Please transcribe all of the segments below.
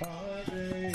Hare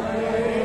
We